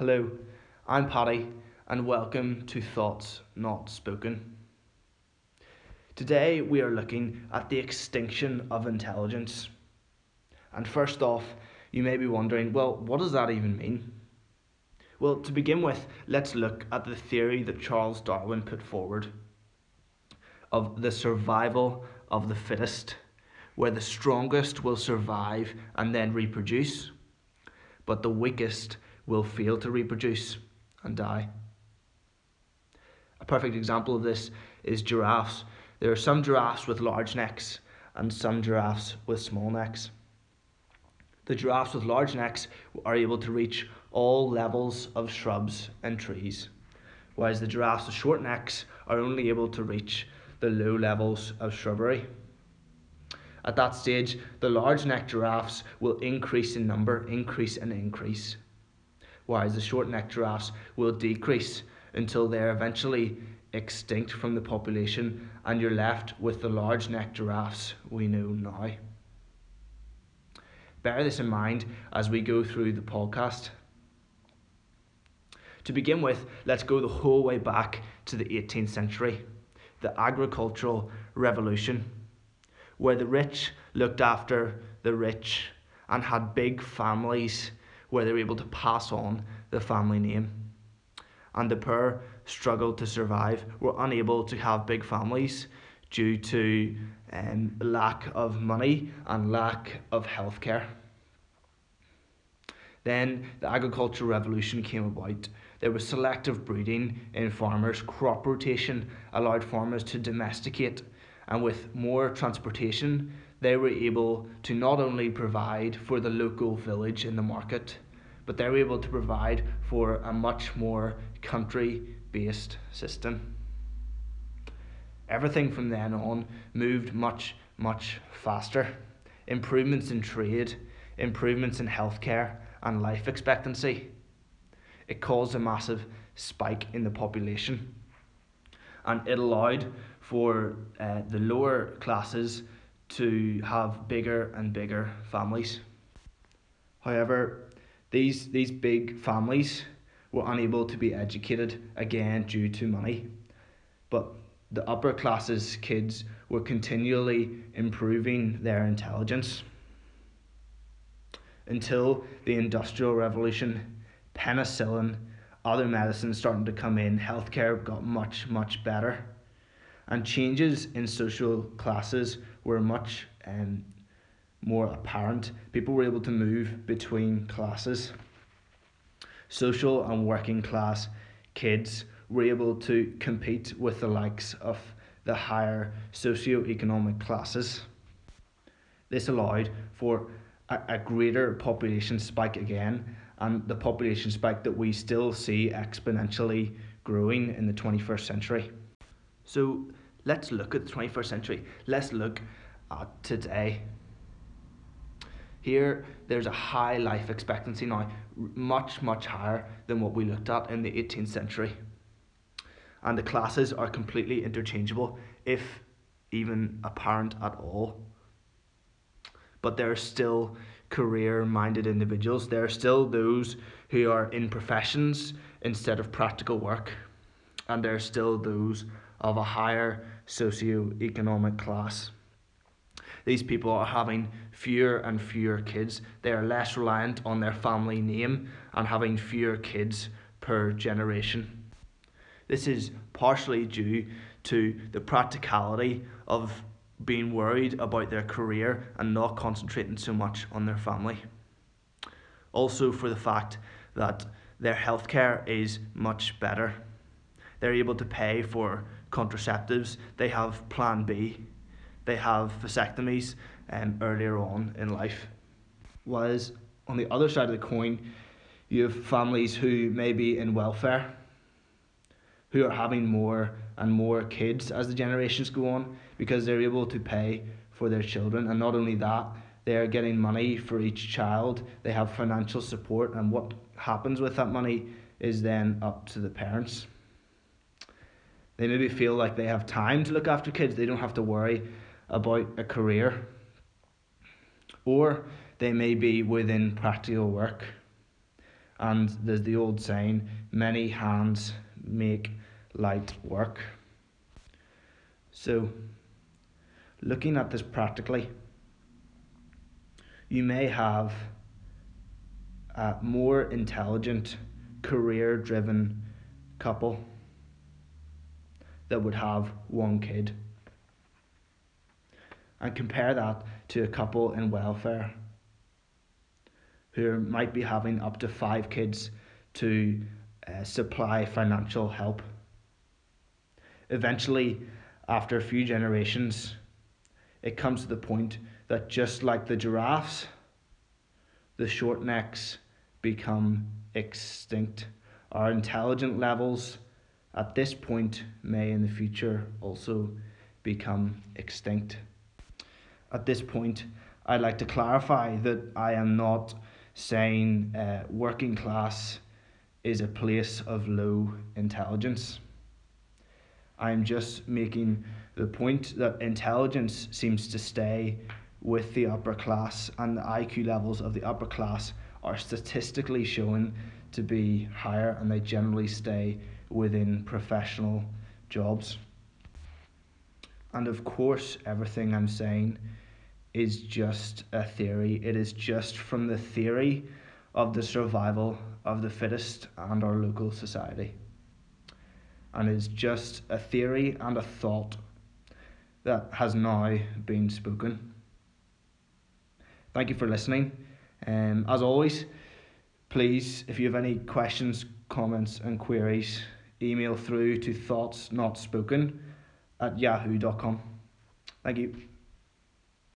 Hello, I'm Paddy, and welcome to Thoughts Not Spoken. Today we are looking at the extinction of intelligence. And first off, you may be wondering, well, what does that even mean? Well, to begin with, let's look at the theory that Charles Darwin put forward of the survival of the fittest, where the strongest will survive and then reproduce, but the weakest will fail to reproduce and die. A perfect example of this is giraffes. There are some giraffes with large necks and some giraffes with small necks. The giraffes with large necks are able to reach all levels of shrubs and trees, whereas the giraffes with short necks are only able to reach the low levels of shrubbery. At that stage, the large necked giraffes will increase in number, increase and increase, whereas the short necked giraffes will decrease until they're eventually extinct from the population and you're left with the large necked giraffes we know now. Bear this in mind as we go through the podcast. To begin with, let's go the whole way back to the 18th century the agricultural revolution, where the rich looked after the rich and had big families where they were able to pass on the family name. And the poor struggled to survive, were unable to have big families due to um, lack of money and lack of healthcare. Then the agricultural revolution came about there was selective breeding in farmers, crop rotation allowed farmers to domesticate, and with more transportation, they were able to not only provide for the local village in the market, but they were able to provide for a much more country based system. Everything from then on moved much, much faster. Improvements in trade, improvements in healthcare and life expectancy it caused a massive spike in the population. And it allowed for uh, the lower classes to have bigger and bigger families. However, these, these big families were unable to be educated again due to money. But the upper classes kids were continually improving their intelligence until the Industrial Revolution penicillin, other medicines starting to come in, healthcare got much, much better. And changes in social classes were much um, more apparent. People were able to move between classes. Social and working class kids were able to compete with the likes of the higher socio-economic classes. This allowed for a, a greater population spike again and the population spike that we still see exponentially growing in the 21st century. So let's look at the 21st century. Let's look at today. Here, there's a high life expectancy now, much, much higher than what we looked at in the 18th century. And the classes are completely interchangeable, if even apparent at all. But there are still career minded individuals. There are still those who are in professions instead of practical work, and there are still those of a higher socio-economic class. These people are having fewer and fewer kids. They are less reliant on their family name and having fewer kids per generation. This is partially due to the practicality of being worried about their career and not concentrating so much on their family. Also, for the fact that their healthcare is much better. They're able to pay for contraceptives, they have Plan B, they have vasectomies um, earlier on in life. Whereas on the other side of the coin, you have families who may be in welfare, who are having more and more kids as the generations go on because they're able to pay for their children. And not only that, they are getting money for each child, they have financial support, and what happens with that money is then up to the parents. They maybe feel like they have time to look after kids, they don't have to worry about a career. Or they may be within practical work And there's the old saying, many hands make light work. So, looking at this practically, you may have a more intelligent, career driven couple that would have one kid. And compare that to a couple in welfare who might be having up to five kids to uh, supply financial help. Eventually, after a few generations, it comes to the point that just like the giraffes, the short necks become extinct. Our intelligent levels at this point may in the future also become extinct. At this point, I'd like to clarify that I am not saying uh, working class is a place of low intelligence. I'm just making the point that intelligence seems to stay with the upper class, and the IQ levels of the upper class are statistically shown to be higher, and they generally stay within professional jobs. And of course, everything I'm saying is just a theory. It is just from the theory of the survival of the fittest and our local society. And is just a theory and a thought that has now been spoken. Thank you for listening. Um, as always, please, if you have any questions, comments, and queries, email through to thoughts not spoken at yahoo.com. Thank you.